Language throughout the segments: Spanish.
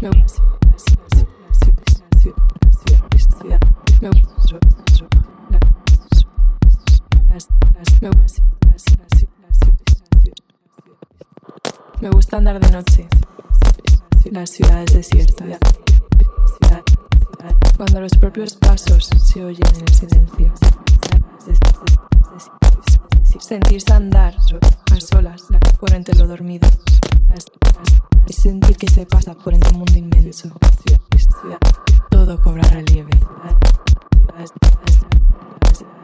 Me gusta andar de noche. La ciudad es desierta. Cuando los propios pasos se oyen en el silencio sentirse andar a solas por entre lo dormido. Sentir que se pasa por entre un mundo inmenso. Todo cobra relieve.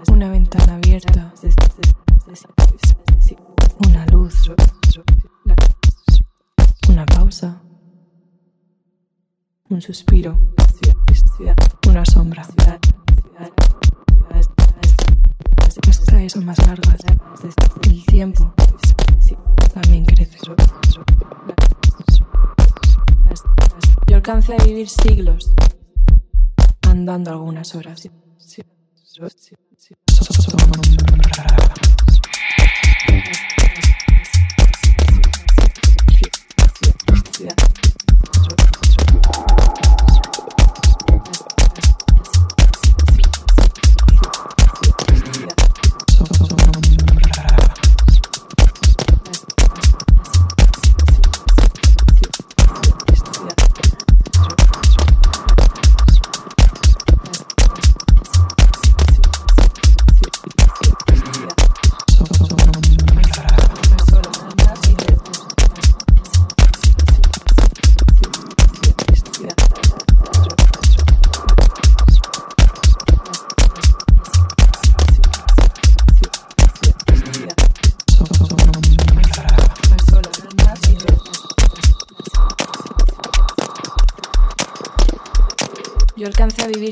Una ventana abierta. Una luz. Una pausa. Un suspiro. Una sombra calles son más largas. ¿eh? El tiempo también crece. Yo alcancé a vivir siglos andando algunas horas.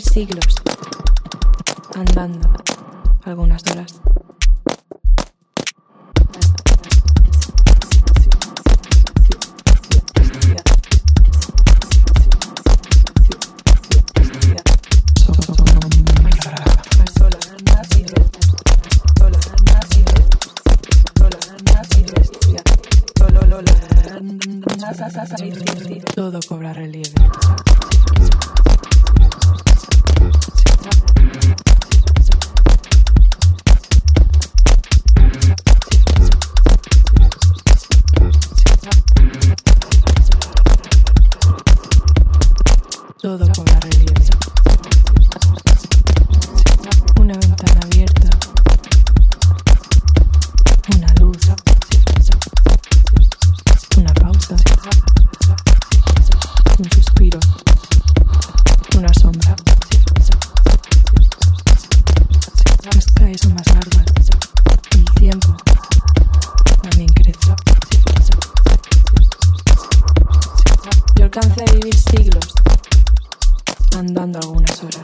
Siglos andando algunas horas. Todo cobra relieve. Un suspiro. Una sombra. Las son más largas. El tiempo también crece. Yo alcancé a vivir siglos andando algunas horas.